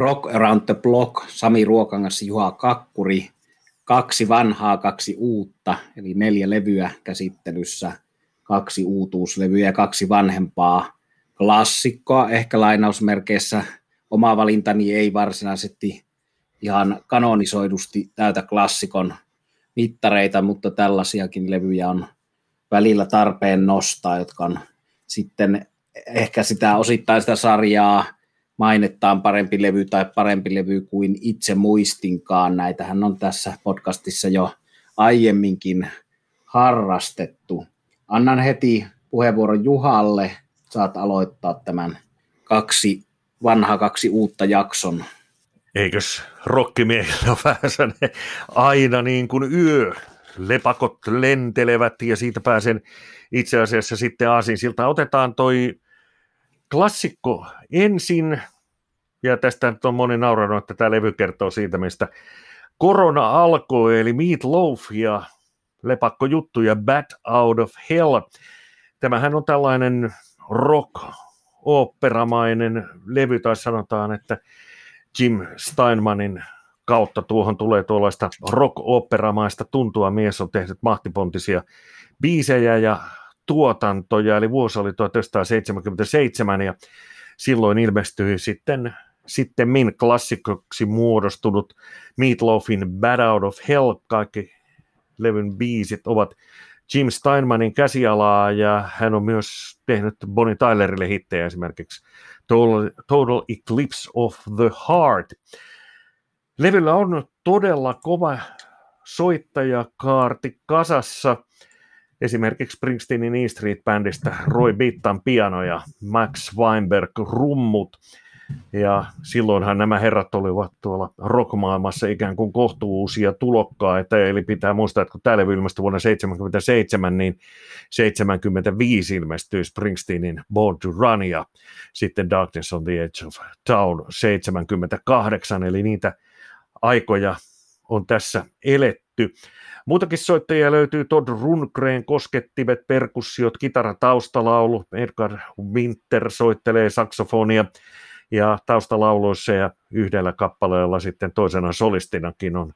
Rock Around the Block, Sami Ruokangas, Juha Kakkuri, kaksi vanhaa, kaksi uutta, eli neljä levyä käsittelyssä, kaksi uutuuslevyä ja kaksi vanhempaa klassikkoa, ehkä lainausmerkeissä. Oma valintani ei varsinaisesti ihan kanonisoidusti täytä klassikon mittareita, mutta tällaisiakin levyjä on välillä tarpeen nostaa, jotka on sitten ehkä sitä osittain sitä sarjaa mainettaan parempi levy tai parempi levy kuin itse muistinkaan. Näitähän on tässä podcastissa jo aiemminkin harrastettu. Annan heti puheenvuoron Juhalle. Saat aloittaa tämän kaksi vanha kaksi uutta jakson. Eikös rokkimiehillä ole vähän aina niin kuin yö, lepakot lentelevät ja siitä pääsen itse asiassa sitten siltä Otetaan toi klassikko ensin, ja tästä nyt on moni nauranut, että tämä levy kertoo siitä, mistä korona alkoi, eli Meat Loaf ja lepakko juttu ja Bad Out of Hell. Tämähän on tällainen rock oopperamainen levy, tai sanotaan, että Jim Steinmanin kautta tuohon tulee tuollaista rock-operamaista tuntua. Mies on tehnyt mahtipontisia biisejä ja tuotantoja, eli vuosi oli 1977 ja silloin ilmestyi sitten sitten klassikoksi muodostunut Meatloafin Bad Out of Hell, kaikki levyn biisit ovat Jim Steinmanin käsialaa ja hän on myös tehnyt Bonnie Tylerille hittejä esimerkiksi Total, Total Eclipse of the Heart. Levyllä on todella kova soittajakaarti kasassa. Esimerkiksi Springsteenin E Street-bändistä Roy Bittan piano ja Max Weinberg rummut. Ja silloinhan nämä herrat olivat tuolla rockmaailmassa ikään kuin kohtuuusia tulokkaita, eli pitää muistaa, että kun tämä levy ilmestyi vuonna 1977, niin 75 ilmestyi Springsteenin Born to Run ja sitten Darkness on the Edge of Town 78, eli niitä aikoja on tässä eletty. Muutakin soittajia löytyy. Todd Rundgren, koskettimet, perkussiot, kitara, taustalaulu, Edgar Winter soittelee saksofonia, ja taustalauluissa ja yhdellä kappaleella sitten toisena solistinakin on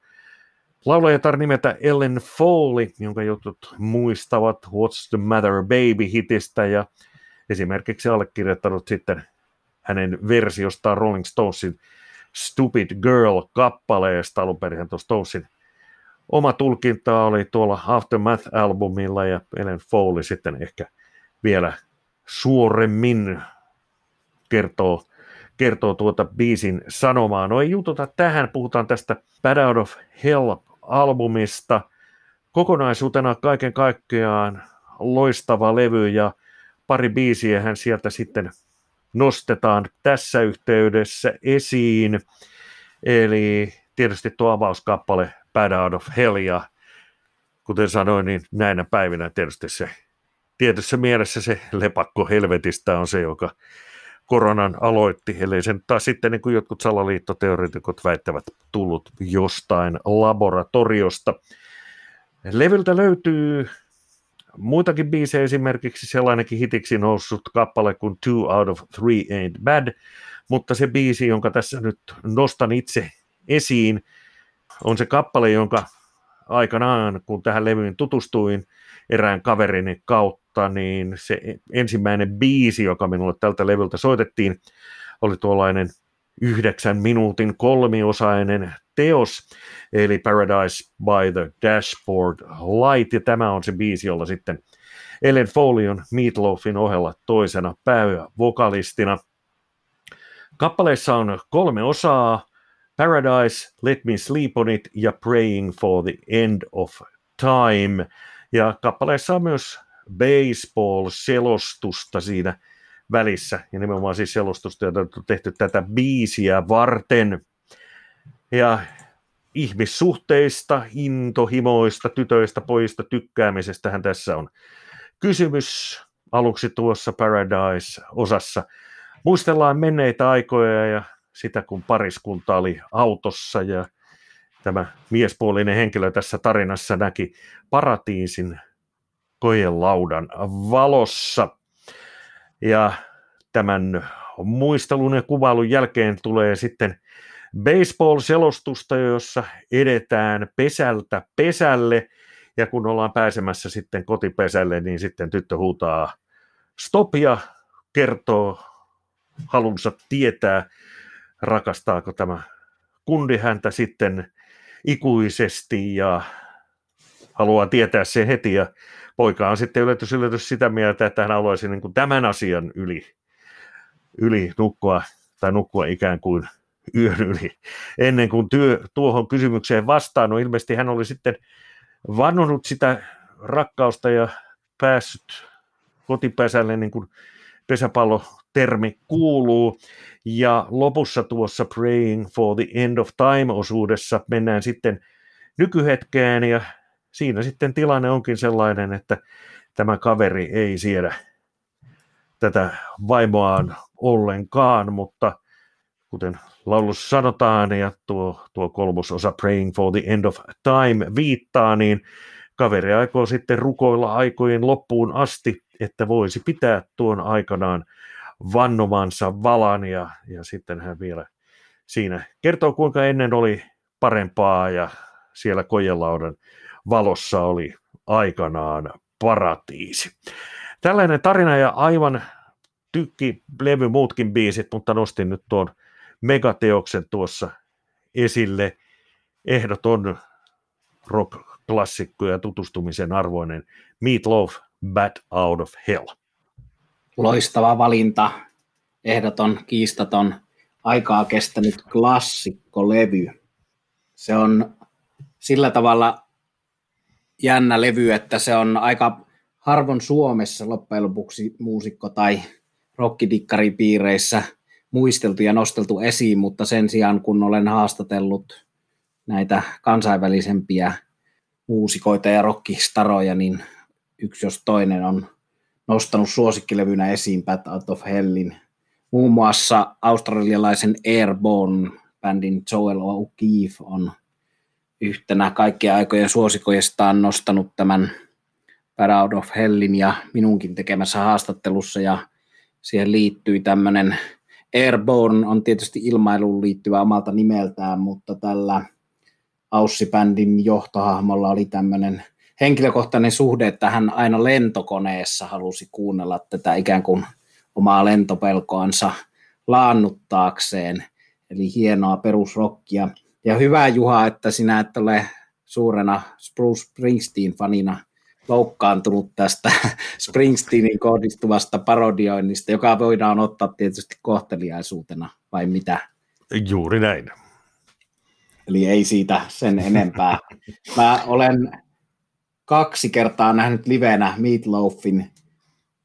laulajatar nimeltä Ellen Foley, jonka jutut muistavat What's the Matter Baby-hitistä ja esimerkiksi allekirjoittanut sitten hänen versiostaan Rolling Stonesin Stupid Girl-kappaleesta alun perin Stonesin oma tulkinta oli tuolla Aftermath-albumilla ja Ellen Foley sitten ehkä vielä suoremmin kertoo kertoo tuota biisin sanomaa. No ei jututa tähän, puhutaan tästä Bad Out of Hell-albumista. Kokonaisuutena kaiken kaikkiaan loistava levy ja pari biisiä hän sieltä sitten nostetaan tässä yhteydessä esiin. Eli tietysti tuo avauskappale Bad Out of Hell ja kuten sanoin, niin näinä päivinä tietysti se tietyssä mielessä se lepakko helvetistä on se, joka koronan aloitti, ellei sen taas sitten niin kuin jotkut salaliittoteoreetikot väittävät tullut jostain laboratoriosta. Levyltä löytyy muitakin biisejä, esimerkiksi sellainenkin hitiksi noussut kappale kuin Two Out of Three Ain't Bad, mutta se biisi, jonka tässä nyt nostan itse esiin, on se kappale, jonka aikanaan, kun tähän levyyn tutustuin erään kaverini kautta, mutta niin se ensimmäinen biisi, joka minulle tältä levyltä soitettiin, oli tuollainen yhdeksän minuutin kolmiosainen teos, eli Paradise by the Dashboard Light, ja tämä on se biisi, jolla sitten Ellen Foley on Meatloafin ohella toisena päävokalistina. Kappaleessa on kolme osaa, Paradise, Let Me Sleep on It ja Praying for the End of Time. Ja kappaleessa on myös baseball-selostusta siinä välissä, ja nimenomaan siis selostusta, jota on tehty tätä biisiä varten. Ja ihmissuhteista, intohimoista, tytöistä, pojista, tykkäämisestähän tässä on kysymys aluksi tuossa Paradise-osassa. Muistellaan menneitä aikoja ja sitä, kun pariskunta oli autossa ja tämä miespuolinen henkilö tässä tarinassa näki paratiisin kojelaudan valossa. Ja tämän muistelun ja kuvailun jälkeen tulee sitten baseball-selostusta, jossa edetään pesältä pesälle, ja kun ollaan pääsemässä sitten kotipesälle, niin sitten tyttö huutaa stop! ja kertoo halunsa tietää, rakastaako tämä kundi häntä sitten ikuisesti ja haluaa tietää sen heti. Ja poika on sitten yllätys, yllätys sitä mieltä, että hän haluaisi niin kuin tämän asian yli, yli nukkua tai nukkua ikään kuin yön yli ennen kuin työ, tuohon kysymykseen vastaan. No ilmeisesti hän oli sitten vannonut sitä rakkausta ja päässyt kotipesälle, niin kuin pesäpallotermi kuuluu. Ja lopussa tuossa Praying for the End of Time-osuudessa mennään sitten nykyhetkeen ja siinä sitten tilanne onkin sellainen, että tämä kaveri ei siedä tätä vaimoaan ollenkaan, mutta kuten laulussa sanotaan, ja tuo, tuo kolmososa Praying for the End of Time viittaa, niin kaveri aikoo sitten rukoilla aikojen loppuun asti, että voisi pitää tuon aikanaan vannomansa valan, ja, ja sitten hän vielä siinä kertoo, kuinka ennen oli parempaa, ja siellä kojelaudan valossa oli aikanaan paratiisi. Tällainen tarina ja aivan tykki levy muutkin biisit, mutta nostin nyt tuon megateoksen tuossa esille. Ehdoton rock-klassikko ja tutustumisen arvoinen Meatloaf Bad Out of Hell. Loistava valinta, ehdoton, kiistaton, aikaa kestänyt klassikkolevy. Se on sillä tavalla jännä levy, että se on aika harvon Suomessa loppujen lopuksi muusikko tai rockidikkaripiireissä muisteltu ja nosteltu esiin, mutta sen sijaan kun olen haastatellut näitä kansainvälisempiä muusikoita ja rockistaroja, niin yksi jos toinen on nostanut suosikkilevynä esiin Bad Out of Hellin. Muun muassa australialaisen Airborne-bändin Joel O'Keefe on yhtenä kaikkien aikojen suosikoistaan nostanut tämän Out of Hellin ja minunkin tekemässä haastattelussa ja siihen liittyi tämmöinen Airborne on tietysti ilmailuun liittyvä omalta nimeltään, mutta tällä Aussi-bändin johtohahmolla oli tämmöinen henkilökohtainen suhde, että hän aina lentokoneessa halusi kuunnella tätä ikään kuin omaa lentopelkoansa laannuttaakseen. Eli hienoa perusrokkia. Ja hyvä Juha, että sinä et ole suurena Bruce Springsteen-fanina loukkaantunut tästä Springsteenin kohdistuvasta parodioinnista, joka voidaan ottaa tietysti kohteliaisuutena, vai mitä? Juuri näin. Eli ei siitä sen enempää. Mä olen kaksi kertaa nähnyt livenä Meatloafin,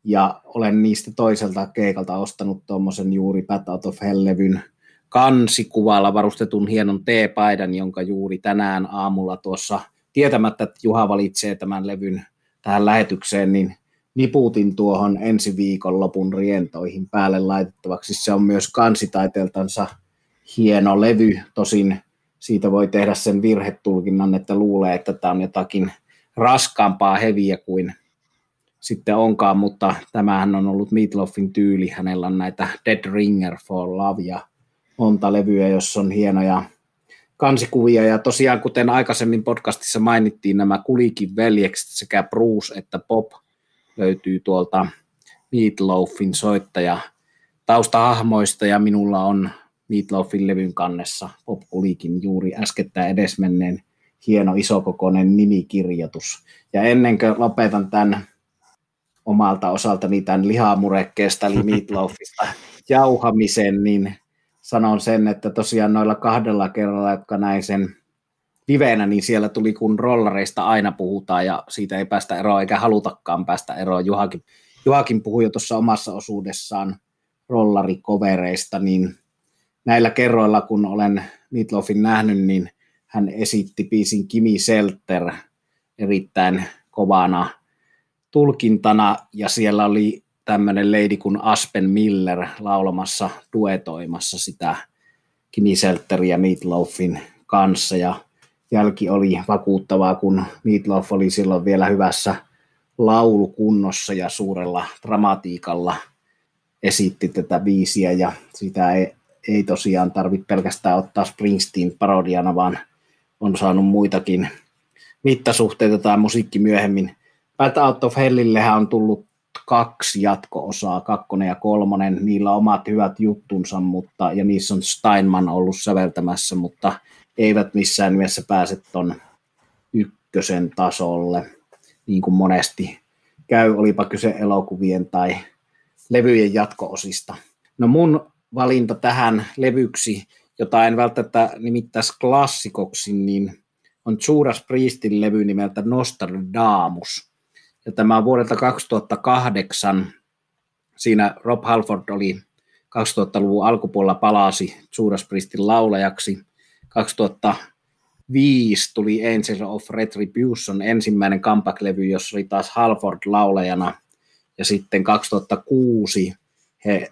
ja olen niistä toiselta keikalta ostanut tuommoisen juuri Bad Out of Hell-levyn kansikuvalla varustetun hienon T-paidan, jonka juuri tänään aamulla tuossa tietämättä, että Juha valitsee tämän levyn tähän lähetykseen, niin niputin tuohon ensi viikon lopun rientoihin päälle laitettavaksi. Se on myös kansitaiteeltansa hieno levy, tosin siitä voi tehdä sen virhetulkinnan, että luulee, että tämä on jotakin raskaampaa heviä kuin sitten onkaan, mutta tämähän on ollut Meatloafin tyyli. Hänellä on näitä Dead Ringer for Love ja monta levyä, jossa on hienoja kansikuvia. Ja tosiaan, kuten aikaisemmin podcastissa mainittiin, nämä Kulikin veljekset sekä Bruce että Pop löytyy tuolta Meatloafin soittaja taustahahmoista ja minulla on Meatloafin levyn kannessa Pop Kulikin juuri äskettäin edesmenneen hieno isokokoinen nimikirjoitus. Ja ennen kuin lopetan tämän omalta osaltani tämän lihamurekkeesta eli Meatloafista jauhamisen, niin sanon sen, että tosiaan noilla kahdella kerralla, jotka näin sen livenä, niin siellä tuli kun rollareista aina puhutaan ja siitä ei päästä eroon eikä halutakaan päästä eroon. Juhakin, Juhakin puhui jo tuossa omassa osuudessaan rollarikovereista, niin näillä kerroilla, kun olen Meatloafin nähnyt, niin hän esitti biisin Kimi Selter erittäin kovana tulkintana, ja siellä oli tämmöinen lady kuin Aspen Miller laulamassa, duetoimassa sitä Kimi Selteria Meatloafin kanssa, ja jälki oli vakuuttavaa, kun Meatloaf oli silloin vielä hyvässä laulukunnossa ja suurella dramatiikalla esitti tätä viisiä ja sitä ei, ei tosiaan tarvitse pelkästään ottaa Springsteen parodiana, vaan on saanut muitakin mittasuhteita tai musiikki myöhemmin. Bad Out of Hellillehän on tullut kaksi jatko-osaa, kakkonen ja kolmonen, niillä on omat hyvät juttunsa, mutta, ja niissä on Steinman ollut säveltämässä, mutta eivät missään nimessä pääse ton ykkösen tasolle, niin kuin monesti käy, olipa kyse elokuvien tai levyjen jatko-osista. No mun valinta tähän levyksi, jota en välttämättä nimittäisi klassikoksi, niin on Judas Priestin levy nimeltä Nostradamus. Ja tämä on vuodelta 2008. Siinä Rob Halford oli 2000-luvun alkupuolella palasi Judas laulajaksi. 2005 tuli Angel of Retribution, ensimmäinen comeback-levy, jossa oli taas Halford laulajana. Ja sitten 2006 he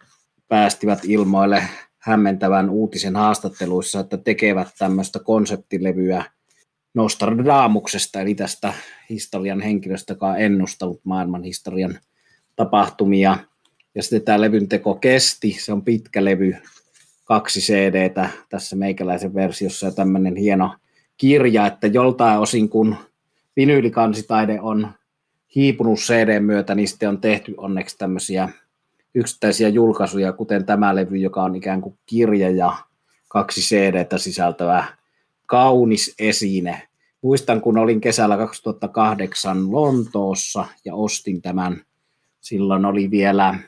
päästivät ilmoille hämmentävän uutisen haastatteluissa, että tekevät tämmöistä konseptilevyä Nostradamuksesta, eli tästä historian henkilöstä, joka on ennustanut maailman historian tapahtumia. Ja sitten tämä levyn teko kesti, se on pitkä levy, kaksi CDtä tässä meikäläisen versiossa ja tämmöinen hieno kirja, että joltain osin kun vinyylikansitaide on hiipunut CD myötä, niin sitten on tehty onneksi tämmöisiä yksittäisiä julkaisuja, kuten tämä levy, joka on ikään kuin kirja ja kaksi CDtä sisältävä kaunis esine. Muistan, kun olin kesällä 2008 Lontoossa ja ostin tämän. Silloin oli vielä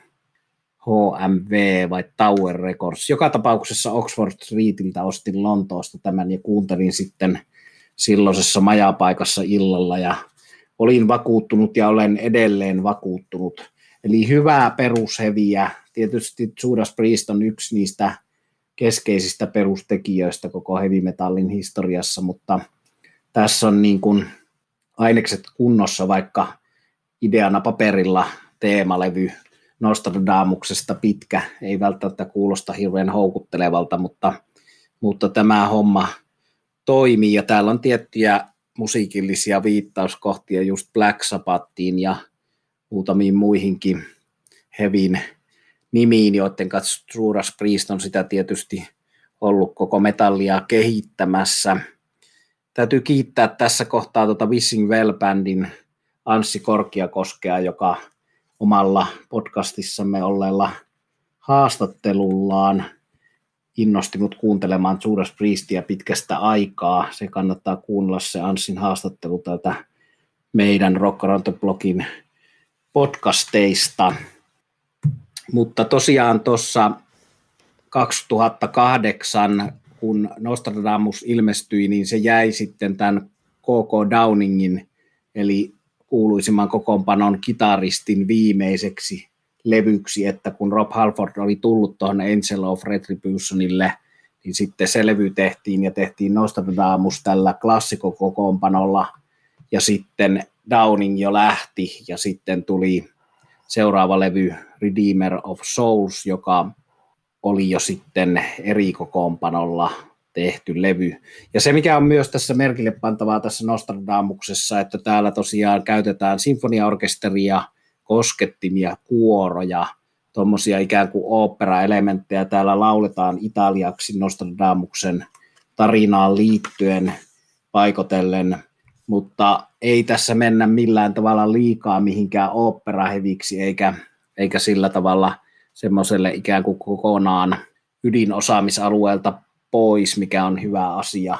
HMV vai Tower Records. Joka tapauksessa Oxford Streetiltä ostin Lontoosta tämän ja kuuntelin sitten silloisessa majapaikassa illalla ja olin vakuuttunut ja olen edelleen vakuuttunut. Eli hyvää perusheviä. Tietysti Judas Priest on yksi niistä keskeisistä perustekijöistä koko heavy metallin historiassa, mutta tässä on niin kuin ainekset kunnossa, vaikka ideana paperilla teemalevy Nostradamuksesta pitkä, ei välttämättä kuulosta hirveän houkuttelevalta, mutta, mutta tämä homma toimii ja täällä on tiettyjä musiikillisia viittauskohtia just Black Sabbathiin ja muutamiin muihinkin hevin nimiin, joiden kanssa Judas Priest on sitä tietysti ollut koko metallia kehittämässä. Täytyy kiittää tässä kohtaa tuota Wishing Well-bändin Anssi Korkiakoskea, joka omalla podcastissamme olleella haastattelullaan innosti mut kuuntelemaan Judas Priestia pitkästä aikaa. Se kannattaa kuunnella se Anssin haastattelu tältä meidän Rock blogin podcasteista. Mutta tosiaan tuossa 2008, kun Nostradamus ilmestyi, niin se jäi sitten tämän KK Downingin, eli kuuluisimman kokoonpanon kitaristin viimeiseksi levyksi, että kun Rob Halford oli tullut tuohon Angel of Retributionille, niin sitten se levy tehtiin ja tehtiin Nostradamus tällä klassikokokoonpanolla, ja sitten Downing jo lähti, ja sitten tuli seuraava levy Redeemer of Souls, joka oli jo sitten eri kokoonpanolla tehty levy. Ja se, mikä on myös tässä merkille pantavaa tässä Nostradamuksessa, että täällä tosiaan käytetään sinfoniaorkesteria, koskettimia, kuoroja, tuommoisia ikään kuin opera-elementtejä. Täällä lauletaan italiaksi Nostradamuksen tarinaan liittyen paikotellen, mutta ei tässä mennä millään tavalla liikaa mihinkään oopperaheviksi, eikä, eikä sillä tavalla semmoiselle ikään kuin kokonaan ydinosaamisalueelta pois, mikä on hyvä asia.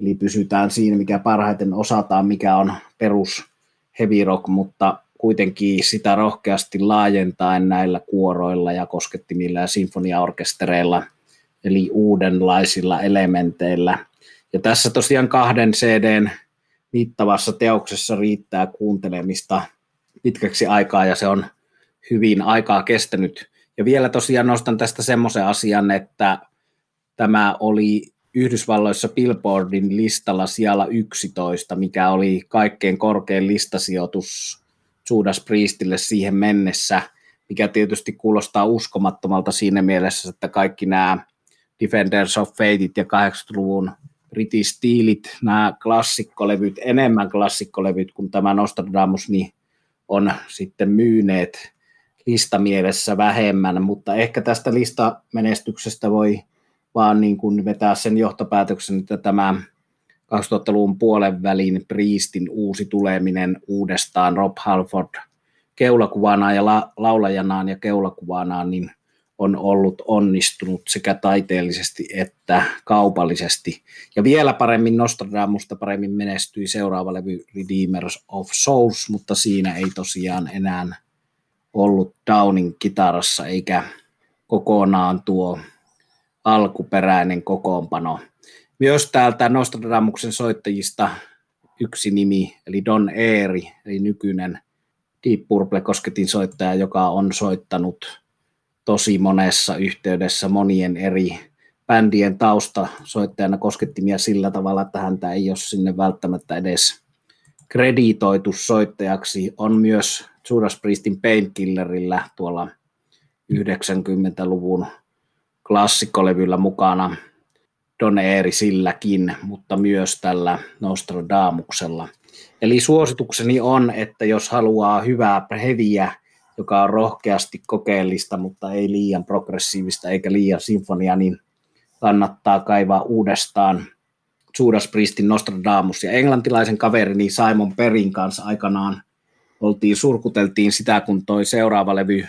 Eli pysytään siinä, mikä parhaiten osataan, mikä on perus heavy rock, mutta kuitenkin sitä rohkeasti laajentaen näillä kuoroilla ja koskettimilla ja sinfoniaorkestereilla, eli uudenlaisilla elementeillä. Ja tässä tosiaan kahden CDn mittavassa teoksessa riittää kuuntelemista pitkäksi aikaa ja se on hyvin aikaa kestänyt. Ja vielä tosiaan nostan tästä semmoisen asian, että tämä oli Yhdysvalloissa Billboardin listalla siellä 11, mikä oli kaikkein korkein listasijoitus Judas Priestille siihen mennessä, mikä tietysti kuulostaa uskomattomalta siinä mielessä, että kaikki nämä Defenders of Fateit ja 80-luvun British Steelit, nämä klassikkolevyt, enemmän klassikkolevyt kuin tämä Nostradamus, niin on sitten myyneet listamielessä vähemmän, mutta ehkä tästä listamenestyksestä voi vaan niin kuin vetää sen johtopäätöksen, että tämä 2000-luvun puolen välin Priestin uusi tuleminen uudestaan Rob Halford keulakuvanaan ja la- laulajanaan ja keulakuvanaan, niin on ollut onnistunut sekä taiteellisesti että kaupallisesti. Ja vielä paremmin Nostradamusta paremmin menestyi seuraava levy Redeemers of Souls, mutta siinä ei tosiaan enää ollut Downing kitarassa eikä kokonaan tuo alkuperäinen kokoonpano. Myös täältä Nostradamuksen soittajista yksi nimi, eli Don Eeri, eli nykyinen Deep Purple kosketin soittaja, joka on soittanut tosi monessa yhteydessä monien eri bändien tausta soittajana koskettimia sillä tavalla, että häntä ei ole sinne välttämättä edes kreditoitu soittajaksi. On myös Judas Priestin Painkillerillä tuolla 90-luvun klassikkolevyllä mukana Don silläkin, mutta myös tällä Nostradamuksella. Eli suositukseni on, että jos haluaa hyvää heviä, joka on rohkeasti kokeellista, mutta ei liian progressiivista eikä liian sinfonia, niin kannattaa kaivaa uudestaan Judas Priestin Nostradamus ja englantilaisen kaverini Simon Perin kanssa aikanaan oltiin, surkuteltiin sitä, kun toi seuraava levy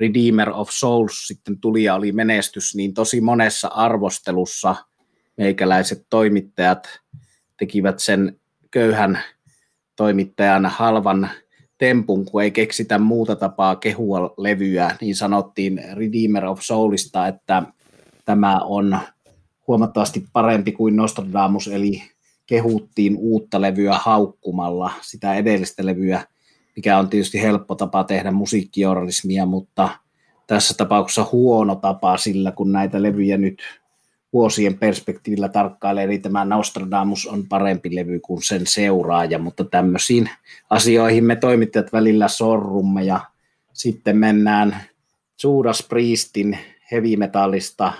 Redeemer of Souls sitten tuli ja oli menestys, niin tosi monessa arvostelussa meikäläiset toimittajat tekivät sen köyhän toimittajan halvan tempun, kun ei keksitä muuta tapaa kehua levyä, niin sanottiin Redeemer of Soulista, että tämä on huomattavasti parempi kuin Nostradamus, eli kehuttiin uutta levyä haukkumalla sitä edellistä levyä, mikä on tietysti helppo tapa tehdä musiikkijournalismia, mutta tässä tapauksessa huono tapa sillä, kun näitä levyjä nyt vuosien perspektiivillä tarkkailee, eli tämä Nostradamus on parempi levy kuin sen seuraaja, mutta tämmöisiin asioihin me toimittajat välillä sorrumme ja sitten mennään Judas Priestin hevimetallista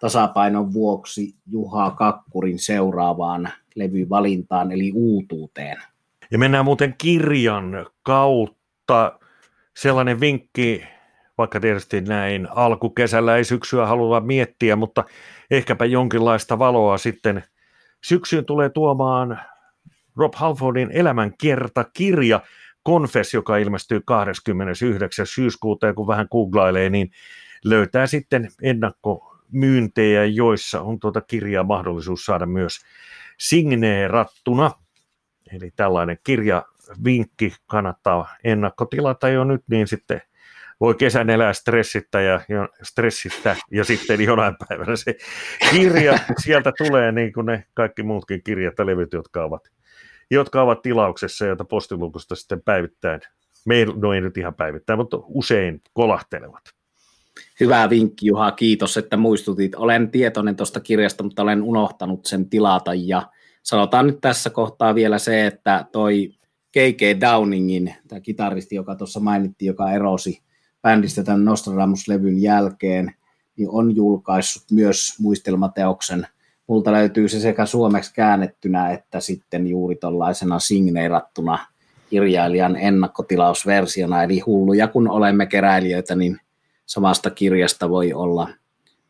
tasapainon vuoksi Juha Kakkurin seuraavaan levyvalintaan, eli uutuuteen. Ja mennään muuten kirjan kautta. Sellainen vinkki, vaikka tietysti näin alkukesällä ei syksyä halua miettiä, mutta ehkäpä jonkinlaista valoa sitten syksyyn tulee tuomaan Rob Halfordin elämänkertakirja Confess, joka ilmestyy 29. syyskuuta, ja kun vähän googlailee, niin löytää sitten ennakkomyyntejä, joissa on tuota kirjaa mahdollisuus saada myös signeerattuna. Eli tällainen kirjavinkki kannattaa ennakkotilata jo nyt, niin sitten voi kesän elää stressittä ja, ja stressittä ja sitten jonain päivänä se kirja sieltä tulee niin kuin ne kaikki muutkin kirjat ja levyt, jotka ovat, jotka ovat tilauksessa, joita postilukusta sitten päivittäin, meillä no ei nyt ihan päivittäin, mutta usein kolahtelevat. Hyvä vinkki Juha, kiitos, että muistutit. Olen tietoinen tuosta kirjasta, mutta olen unohtanut sen tilata ja sanotaan nyt tässä kohtaa vielä se, että toi K.K. Downingin, tämä kitaristi, joka tuossa mainittiin, joka erosi bändistä tämän Nostradamus-levyn jälkeen, niin on julkaissut myös muistelmateoksen. Multa löytyy se sekä suomeksi käännettynä että sitten juuri tuollaisena signeerattuna kirjailijan ennakkotilausversiona. Eli hulluja kun olemme keräilijöitä, niin samasta kirjasta voi olla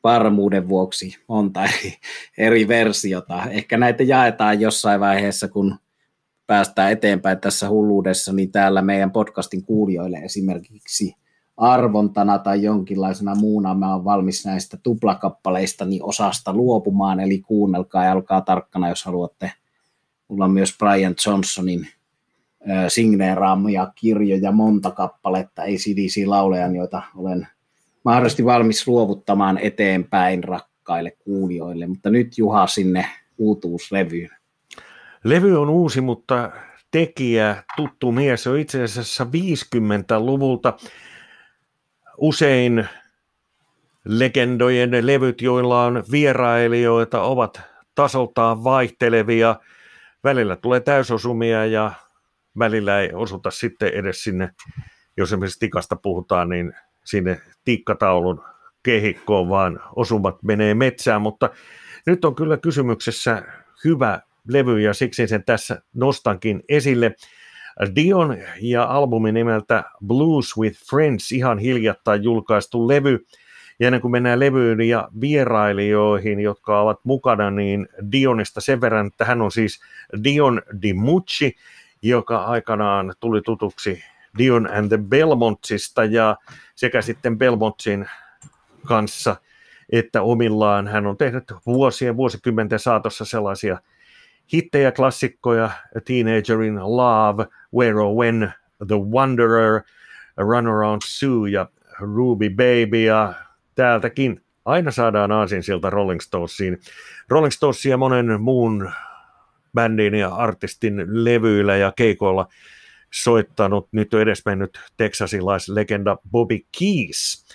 varmuuden vuoksi monta eri, eri versiota. Ehkä näitä jaetaan jossain vaiheessa, kun päästään eteenpäin tässä hulluudessa, niin täällä meidän podcastin kuulijoille esimerkiksi arvontana tai jonkinlaisena muuna mä oon valmis näistä tuplakappaleista niin osasta luopumaan, eli kuunnelkaa ja olkaa tarkkana, jos haluatte. Mulla on myös Brian Johnsonin signeeraamia kirjoja monta kappaletta, ei CDC-laulejan, joita olen mahdollisesti valmis luovuttamaan eteenpäin rakkaille kuulijoille, mutta nyt Juha sinne uutuuslevyyn. Levy on uusi, mutta tekijä, tuttu mies, on itse asiassa 50-luvulta usein legendojen levyt, joilla on vierailijoita, ovat tasoltaan vaihtelevia. Välillä tulee täysosumia ja välillä ei osuta sitten edes sinne, jos esimerkiksi tikasta puhutaan, niin sinne tikkataulun kehikkoon, vaan osumat menee metsään, mutta nyt on kyllä kysymyksessä hyvä levy ja siksi sen tässä nostankin esille. Dion ja albumi nimeltä Blues with Friends, ihan hiljattain julkaistu levy. Ja ennen kuin mennään levyyn ja vierailijoihin, jotka ovat mukana, niin Dionista sen verran, että hän on siis Dion DiMucci, joka aikanaan tuli tutuksi Dion and the Belmontsista ja sekä sitten Belmontsin kanssa että omillaan hän on tehnyt vuosien, vuosikymmenten saatossa sellaisia hittejä, klassikkoja, A Teenager in Love, Where or When, The Wanderer, Run Around Sue ja Ruby Baby ja täältäkin aina saadaan aasin sieltä Rolling Stonesiin. Rolling Stonesia monen muun bändin ja artistin levyillä ja keikoilla soittanut nyt on edesmennyt teksasilaislegenda Bobby Keys.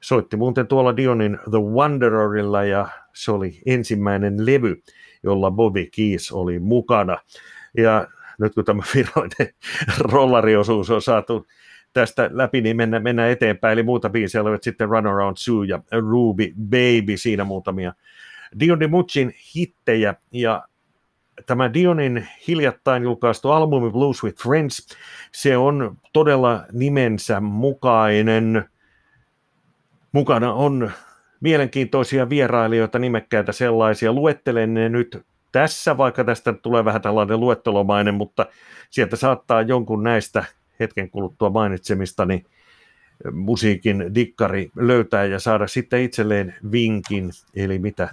Soitti muuten tuolla Dionin The Wandererilla ja se oli ensimmäinen levy, jolla Bobby Keys oli mukana. Ja nyt kun tämä virallinen rollariosuus on saatu tästä läpi, niin mennään, mennään eteenpäin. Eli muuta biisejä olivat sitten Run Around Sue ja Ruby Baby, siinä muutamia Dion DiMuccin hittejä. Ja tämä Dionin hiljattain julkaistu albumi Blues with Friends, se on todella nimensä mukainen. Mukana on mielenkiintoisia vierailijoita, nimekkäitä sellaisia. Luettelen ne nyt tässä, vaikka tästä tulee vähän tällainen luettelomainen, mutta sieltä saattaa jonkun näistä hetken kuluttua mainitsemistani musiikin dikkari löytää ja saada sitten itselleen vinkin, eli mitä,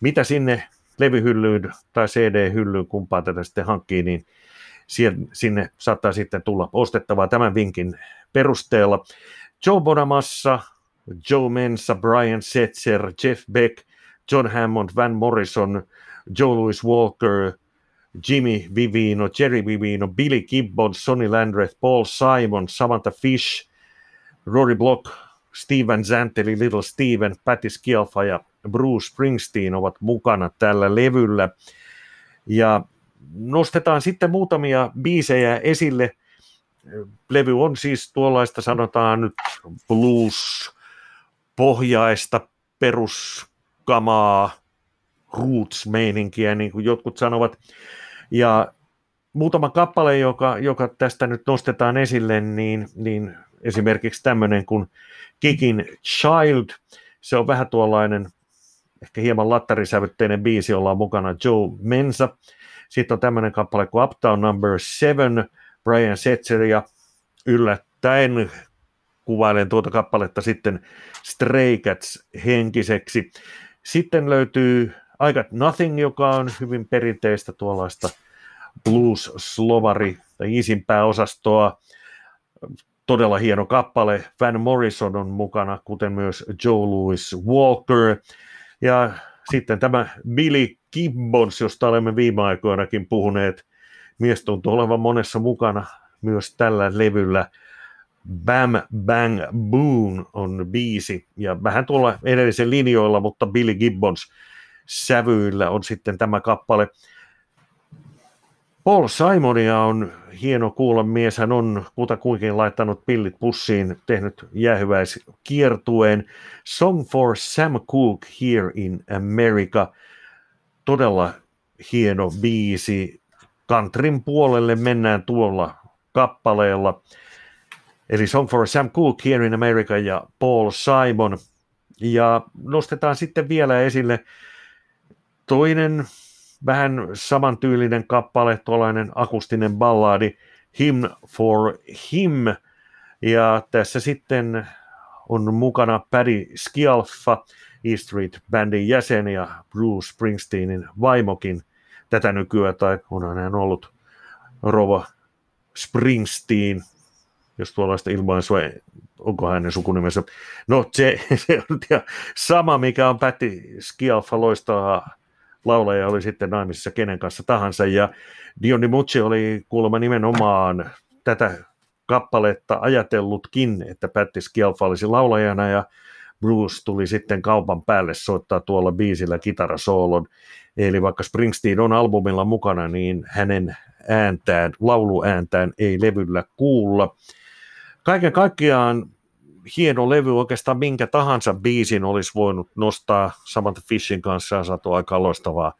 mitä sinne levyhyllyyn tai CD-hyllyyn, kumpaa tätä sitten hankkii, niin sinne saattaa sitten tulla ostettavaa tämän vinkin perusteella. Joe Bonamassa, Joe Mensa, Brian Setzer, Jeff Beck, John Hammond, Van Morrison, Joe Louis Walker, Jimmy Vivino, Jerry Vivino, Billy Gibbons, Sonny Landreth, Paul Simon, Samantha Fish, Rory Block, Steven Zanteli, Little Steven, Patti Scialfa ja Bruce Springsteen ovat mukana tällä levyllä. Ja nostetaan sitten muutamia biisejä esille. Levy on siis tuollaista, sanotaan nyt blues-pohjaista peruskamaa, roots-meininkiä, niin kuin jotkut sanovat. Ja muutama kappale, joka, joka tästä nyt nostetaan esille, niin, niin esimerkiksi tämmöinen kuin Kikin Child, se on vähän tuollainen ehkä hieman lattarisävytteinen biisi, jolla on mukana Joe Mensa. Sitten on tämmöinen kappale kuin Uptown Number 7, Brian Setzer ja yllättäen kuvailen tuota kappaletta sitten Stray Cats henkiseksi. Sitten löytyy I Got Nothing, joka on hyvin perinteistä tuollaista blues-slovari tai isimpää osastoa. Todella hieno kappale. Van Morrison on mukana, kuten myös Joe Louis Walker. Ja sitten tämä Billy Gibbons, josta olemme viime aikoinakin puhuneet. Mies tuntuu olevan monessa mukana myös tällä levyllä. Bam Bang Boom on biisi, ja vähän tuolla edellisen linjoilla, mutta Billy Gibbons sävyillä on sitten tämä kappale. Paul Simonia on hieno kuulla mies. Hän on kutakuinkin laittanut pillit pussiin, tehnyt jäähyväiskiertueen. Song for Sam Cooke Here in America. Todella hieno biisi. Countryn puolelle mennään tuolla kappaleella. Eli Song for Sam Cooke Here in America ja Paul Simon. Ja nostetaan sitten vielä esille toinen vähän samantyylinen kappale, tuollainen akustinen balladi, Him for Him, ja tässä sitten on mukana Paddy Skialfa, E Street Bandin jäsen ja Bruce Springsteenin vaimokin tätä nykyään, tai onhan hän ollut Rova Springsteen, jos tuollaista ilmaisua, onko hänen sukunimensä. No se, se on sama, mikä on Patty Skialfa loistaa laulaja oli sitten naimisissa kenen kanssa tahansa, ja Dion Mucci oli kuulemma nimenomaan tätä kappaletta ajatellutkin, että Patti Scialfa olisi laulajana, ja Bruce tuli sitten kaupan päälle soittaa tuolla biisillä kitarasoolon. Eli vaikka Springsteen on albumilla mukana, niin hänen ääntään, lauluääntään ei levyllä kuulla. Kaiken kaikkiaan hieno levy, oikeastaan minkä tahansa biisin olisi voinut nostaa Samantha Fishin kanssa ja saatu aika loistavaa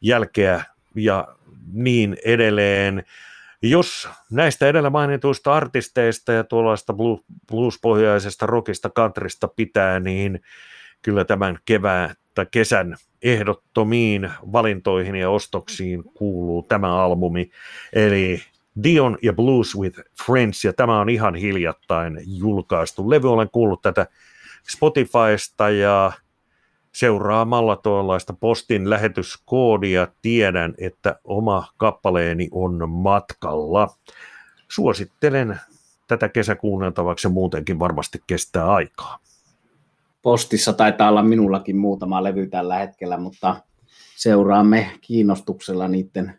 jälkeä ja niin edelleen. Jos näistä edellä mainituista artisteista ja tuollaista bluespohjaisesta rockista, countrysta pitää, niin kyllä tämän kevään tai kesän ehdottomiin valintoihin ja ostoksiin kuuluu tämä albumi, eli Dion ja Blues with Friends, ja tämä on ihan hiljattain julkaistu levy. Olen kuullut tätä Spotifysta ja seuraamalla tuollaista postin lähetyskoodia tiedän, että oma kappaleeni on matkalla. Suosittelen tätä kesäkuunneltavaksi muutenkin varmasti kestää aikaa. Postissa taitaa olla minullakin muutama levy tällä hetkellä, mutta seuraamme kiinnostuksella niiden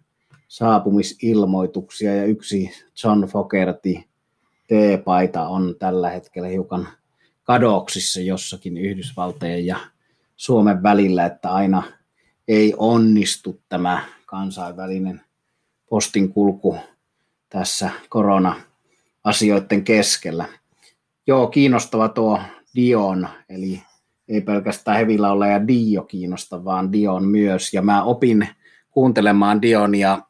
saapumisilmoituksia ja yksi John Fogerty T-paita on tällä hetkellä hiukan kadoksissa jossakin Yhdysvaltojen ja Suomen välillä, että aina ei onnistu tämä kansainvälinen postin kulku tässä korona-asioiden keskellä. Joo, kiinnostava tuo Dion, eli ei pelkästään Hevillä ole ja Dio kiinnosta, vaan Dion myös. Ja mä opin kuuntelemaan Dionia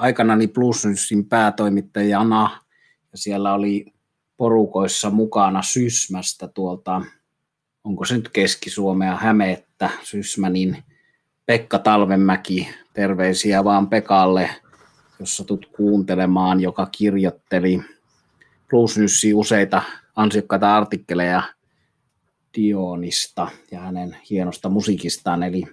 aikanani Plusnysin päätoimittajana, ja siellä oli porukoissa mukana Sysmästä tuolta onko se nyt Keski-Suomea, Hämeettä, Sysmänin Pekka Talvenmäki, terveisiä vaan Pekalle, jos satut kuuntelemaan, joka kirjoitteli Nyssi useita ansiokkaita artikkeleja Dionista ja hänen hienosta musiikistaan, eli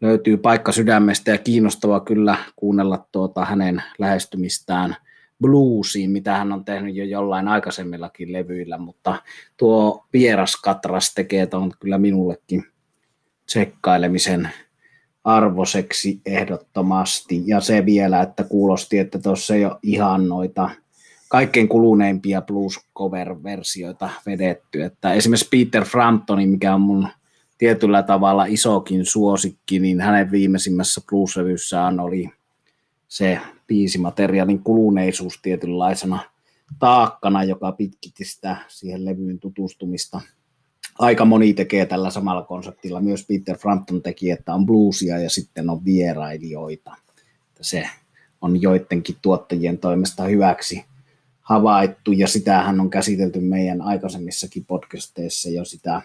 löytyy paikka sydämestä ja kiinnostava kyllä kuunnella tuota hänen lähestymistään bluesiin, mitä hän on tehnyt jo jollain aikaisemmillakin levyillä, mutta tuo vieras katras tekee on kyllä minullekin tsekkailemisen arvoseksi ehdottomasti. Ja se vielä, että kuulosti, että tuossa ei ole ihan noita kaikkein kuluneimpia blues cover-versioita vedetty. Että esimerkiksi Peter Framptoni, mikä on mun tietyllä tavalla isokin suosikki, niin hänen viimeisimmässä blues-levyssään oli se biisimateriaalin kuluneisuus tietynlaisena taakkana, joka pitkitti sitä siihen levyyn tutustumista. Aika moni tekee tällä samalla konseptilla. Myös Peter Frampton teki, että on bluesia ja sitten on vierailijoita. Se on joidenkin tuottajien toimesta hyväksi havaittu ja sitähän on käsitelty meidän aikaisemmissakin podcasteissa jo sitä,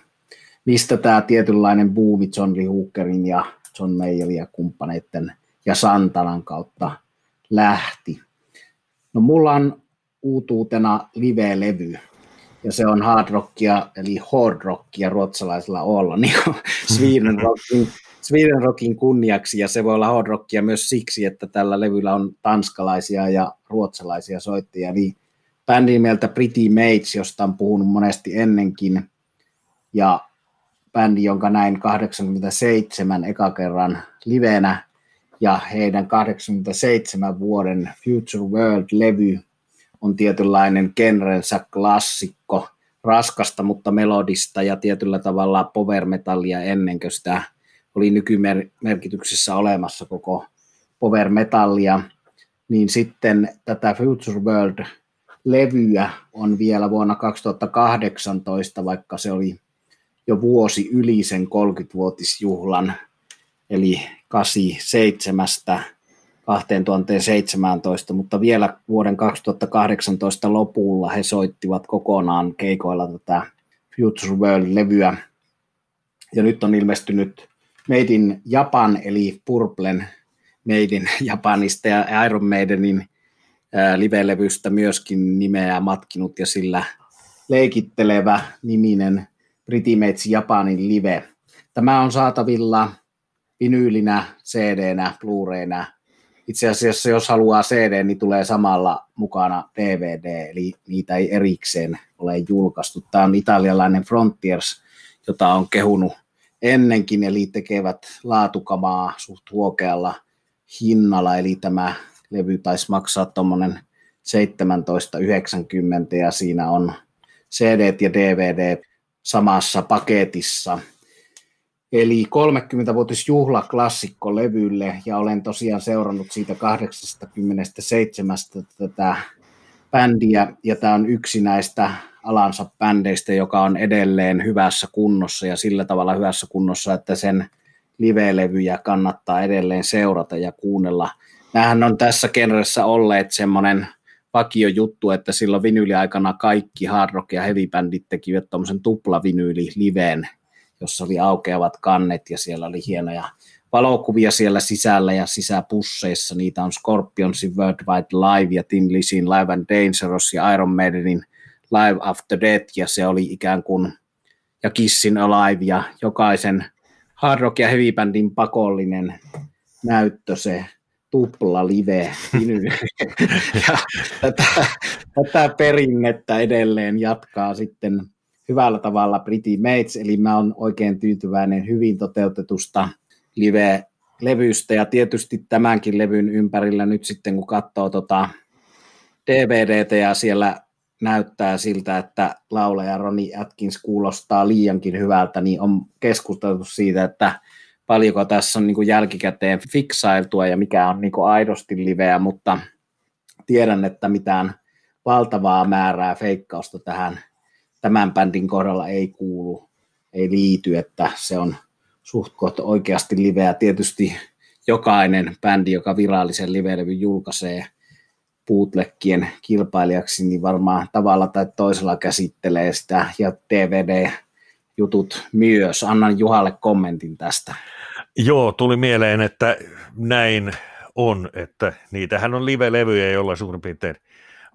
mistä tämä tietynlainen buumi John Lee Hookerin ja John Mayerin ja kumppaneiden ja Santanan kautta lähti. No mulla on uutuutena live-levy, ja se on hard rockia, eli hard rockia ruotsalaisella olla, niin kuin Sweden rockin, Sweden rockin kunniaksi, ja se voi olla hard rockia myös siksi, että tällä levyllä on tanskalaisia ja ruotsalaisia soittajia, niin bändi nimeltä Pretty Mates, josta on puhunut monesti ennenkin, ja bändi, jonka näin 87 eka kerran livenä, ja heidän 87 vuoden Future World-levy on tietynlainen genrensä klassikko, raskasta, mutta melodista ja tietyllä tavalla power metallia ennen kuin sitä oli nykymerkityksessä olemassa koko power metallia, niin sitten tätä Future World-levyä on vielä vuonna 2018, vaikka se oli jo vuosi yli sen 30-vuotisjuhlan eli 87 2017, mutta vielä vuoden 2018 lopulla he soittivat kokonaan keikoilla tätä Future World-levyä. Ja nyt on ilmestynyt Made in Japan, eli Purplen Made in Japanista ja Iron Maidenin live-levystä myöskin nimeä matkinut ja sillä leikittelevä niminen Pretty Mates Japanin live. Tämä on saatavilla vinyylinä, CD-nä, Blu-rayna. Itse asiassa jos haluaa CD, niin tulee samalla mukana DVD, eli niitä ei erikseen ole julkaistu. Tämä on italialainen Frontiers, jota on kehunut ennenkin, eli tekevät laatukamaa suht huokealla hinnalla, eli tämä levy taisi maksaa tuommoinen 17,90 ja siinä on CD ja DVD samassa paketissa – Eli 30-vuotisjuhla klassikkolevylle ja olen tosiaan seurannut siitä 87 tätä bändiä ja tämä on yksi näistä alansa bändeistä, joka on edelleen hyvässä kunnossa ja sillä tavalla hyvässä kunnossa, että sen live-levyjä kannattaa edelleen seurata ja kuunnella. Nämähän on tässä genressä olleet semmoinen vakio juttu, että silloin vinyyliaikana kaikki hard rock ja heavy bändit tekivät tuommoisen tuplavinyyli liveen, jossa oli aukeavat kannet ja siellä oli hienoja valokuvia siellä sisällä ja sisäpusseissa. Niitä on Scorpionsin Worldwide Live ja Tin Lizin Live and Dangerous ja Iron Maidenin Live After Death ja se oli ikään kuin ja Kissin Alive ja jokaisen hard rock ja heavy bandin pakollinen näyttö se tupla live ja tätä, tätä perinnettä edelleen jatkaa sitten hyvällä tavalla Pretty Mates, eli mä oon oikein tyytyväinen hyvin toteutetusta live-levystä, ja tietysti tämänkin levyn ympärillä nyt sitten, kun katsoo tota DVDtä ja siellä näyttää siltä, että laulaja Roni Atkins kuulostaa liiankin hyvältä, niin on keskusteltu siitä, että paljonko tässä on niin kuin jälkikäteen fiksailtua ja mikä on niin kuin aidosti liveä, mutta tiedän, että mitään valtavaa määrää feikkausta tähän tämän bändin kohdalla ei kuulu, ei liity, että se on suht oikeasti liveä. Tietysti jokainen bändi, joka virallisen live julkaisee bootleggien kilpailijaksi, niin varmaan tavalla tai toisella käsittelee sitä ja DVD-jutut myös. Annan Juhalle kommentin tästä. Joo, tuli mieleen, että näin on, että niitähän on live-levyjä, joilla suurin piirtein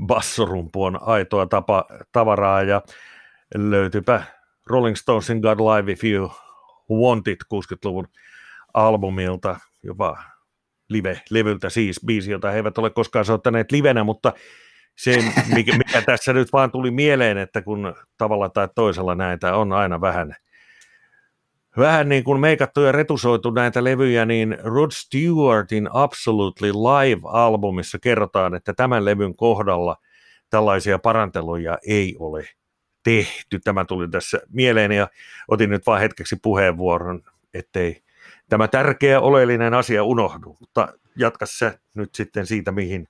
bassorumpu on aitoa tapa, tavaraa. Ja löytyypä Rolling Stonesin God Live If You Want It 60-luvun albumilta, jopa live-levyltä siis, biisi, jota he eivät ole koskaan soittaneet livenä, mutta se, mikä, mikä tässä nyt vaan tuli mieleen, että kun tavalla tai toisella näitä on aina vähän – vähän niin kuin meikattu ja retusoitu näitä levyjä, niin Rod Stewartin Absolutely Live-albumissa kerrotaan, että tämän levyn kohdalla tällaisia paranteluja ei ole tehty. Tämä tuli tässä mieleen ja otin nyt vain hetkeksi puheenvuoron, ettei tämä tärkeä oleellinen asia unohdu, mutta jatka se nyt sitten siitä, mihin,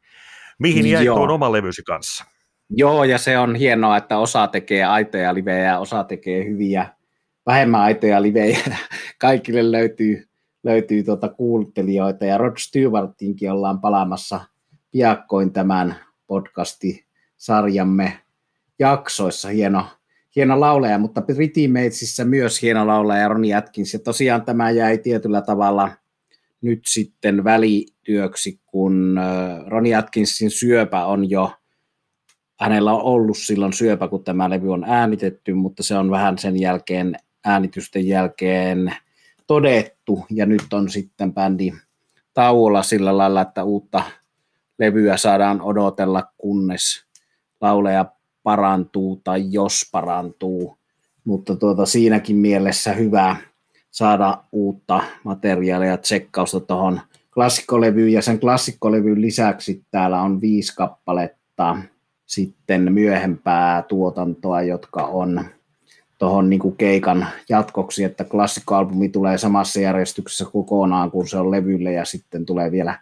mihin jäi tuon oman levysi kanssa. Joo, ja se on hienoa, että osa tekee aitoja livejä ja osa tekee hyviä vähemmän aitoja livejä. Kaikille löytyy, löytyy tuota kuuntelijoita ja Rod Stewartinkin ollaan palaamassa piakkoin tämän podcasti-sarjamme jaksoissa. Hieno, hieno laulaja, mutta Pretty Matesissä myös hieno laulaja Roni Atkins. Ja tosiaan tämä jäi tietyllä tavalla nyt sitten välityöksi, kun Roni Atkinsin syöpä on jo hänellä on ollut silloin syöpä, kun tämä levy on äänitetty, mutta se on vähän sen jälkeen äänitysten jälkeen todettu, ja nyt on sitten bändi tauolla sillä lailla, että uutta levyä saadaan odotella, kunnes lauleja parantuu tai jos parantuu, mutta tuota, siinäkin mielessä hyvä saada uutta materiaalia tsekkausta tuohon klassikkolevyyn, ja sen klassikkolevyn lisäksi täällä on viisi kappaletta sitten myöhempää tuotantoa, jotka on tuohon niin keikan jatkoksi, että klassikkoalbumi tulee samassa järjestyksessä kokonaan, kun se on levylle, ja sitten tulee vielä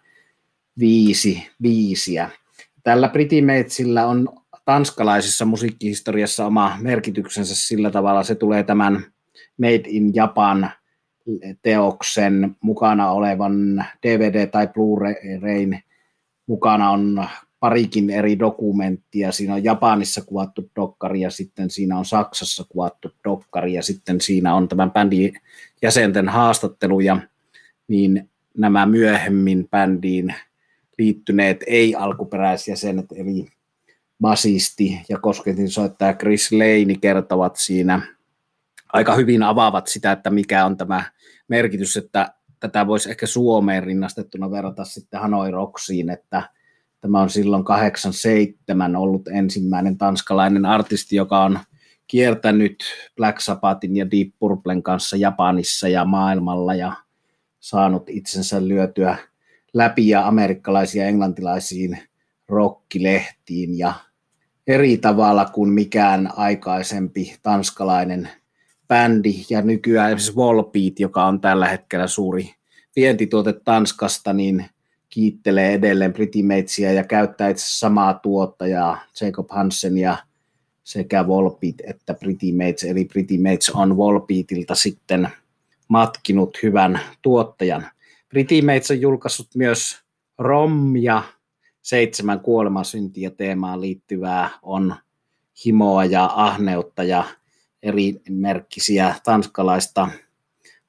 viisi viisiä. Tällä Pretty Matesillä on tanskalaisessa musiikkihistoriassa oma merkityksensä sillä tavalla, se tulee tämän Made in Japan teoksen mukana olevan DVD- tai Blu-rayn mukana on parikin eri dokumenttia. Siinä on Japanissa kuvattu dokkari ja sitten siinä on Saksassa kuvattu dokkari ja sitten siinä on tämän bändin jäsenten haastatteluja, niin nämä myöhemmin bändiin liittyneet ei-alkuperäisjäsenet, eli basisti ja kosketin soittaja Chris Lane kertovat siinä aika hyvin avaavat sitä, että mikä on tämä merkitys, että tätä voisi ehkä Suomeen rinnastettuna verrata sitten Hanoi Rocksiin, että Tämä on silloin 87 ollut ensimmäinen tanskalainen artisti, joka on kiertänyt Black Sabbathin ja Deep Purplen kanssa Japanissa ja maailmalla ja saanut itsensä lyötyä läpi ja amerikkalaisia englantilaisiin rockilehtiin ja eri tavalla kuin mikään aikaisempi tanskalainen bändi. Ja nykyään esimerkiksi Volbeat, joka on tällä hetkellä suuri vientituote Tanskasta, niin kiittelee edelleen Matesia ja käyttää itse samaa tuottajaa, Jacob Hansen ja sekä Volbeat että Pretty Mates, eli Pretty Mates on Volbeatilta sitten matkinut hyvän tuottajan. Pretty Mates on julkaissut myös romja, seitsemän kuolemasyntiä teemaan liittyvää on himoa ja ahneutta ja eri merkkisiä tanskalaista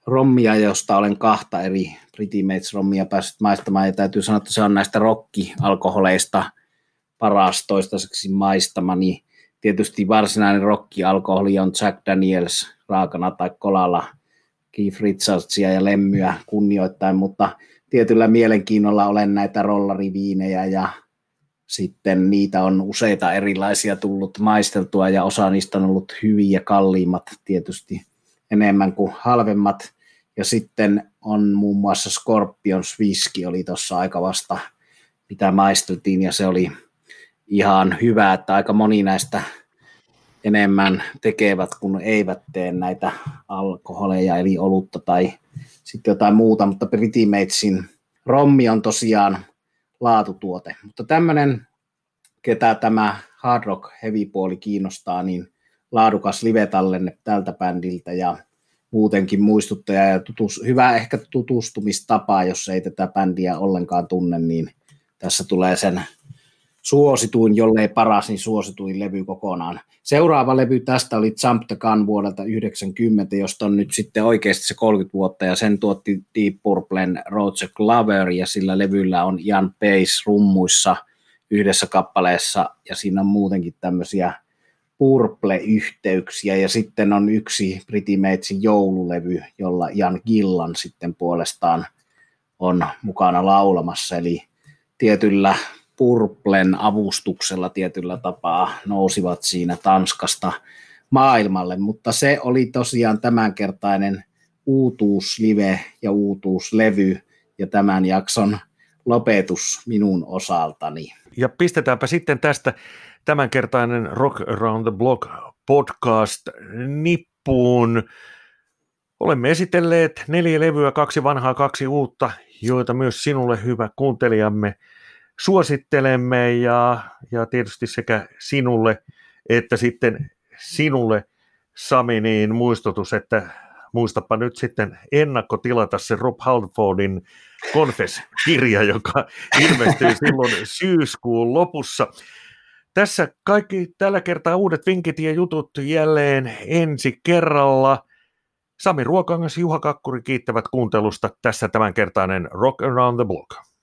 rommia, josta olen kahta eri Pretty Mates rommia päässyt maistamaan, ja täytyy sanoa, että se on näistä rokkialkoholeista paras toistaiseksi maistamani. Tietysti varsinainen rokkialkoholi on Jack Daniels raakana tai kolalla Keith Richardsia ja lemmyä kunnioittain, mutta tietyllä mielenkiinnolla olen näitä rollariviinejä ja sitten niitä on useita erilaisia tullut maisteltua ja osa niistä on ollut hyviä, kalliimmat tietysti enemmän kuin halvemmat. Ja sitten on muun muassa Scorpions Whisky oli tuossa aika vasta, mitä maisteltiin ja se oli ihan hyvä, että aika moni näistä enemmän tekevät, kun eivät tee näitä alkoholeja, eli olutta tai sitten jotain muuta, mutta Pretty Matesin rommi on tosiaan laatutuote. Mutta tämmöinen, ketä tämä hard rock heavy puoli kiinnostaa, niin laadukas live-tallenne tältä bändiltä ja muutenkin muistuttaja ja tutus, hyvä ehkä tutustumistapa, jos ei tätä bändiä ollenkaan tunne, niin tässä tulee sen suosituin, jollei paras, niin suosituin levy kokonaan. Seuraava levy tästä oli Jump the Gun vuodelta 90, josta on nyt sitten oikeasti se 30 vuotta, ja sen tuotti Deep Purplen Roger Glover, ja sillä levyllä on Jan Pace rummuissa yhdessä kappaleessa, ja siinä on muutenkin tämmöisiä Purple-yhteyksiä, ja sitten on yksi Matesin joululevy, jolla Jan Gillan sitten puolestaan on mukana laulamassa, eli tietyllä Purplen avustuksella tietyllä tapaa nousivat siinä Tanskasta maailmalle, mutta se oli tosiaan tämänkertainen uutuuslive ja uutuuslevy ja tämän jakson lopetus minun osaltani. Ja pistetäänpä sitten tästä tämänkertainen Rock Around the Block podcast nippuun. Olemme esitelleet neljä levyä, kaksi vanhaa, kaksi uutta, joita myös sinulle hyvä kuuntelijamme suosittelemme ja, ja tietysti sekä sinulle että sitten sinulle Sami, niin muistutus, että muistapa nyt sitten ennakkotilata se Rob Halfordin Confess-kirja, joka ilmestyy silloin syyskuun lopussa. Tässä kaikki tällä kertaa uudet vinkit ja jutut jälleen ensi kerralla. Sami Ruokangas, Juha Kakkuri kiittävät kuuntelusta. Tässä tämänkertainen Rock Around the Block.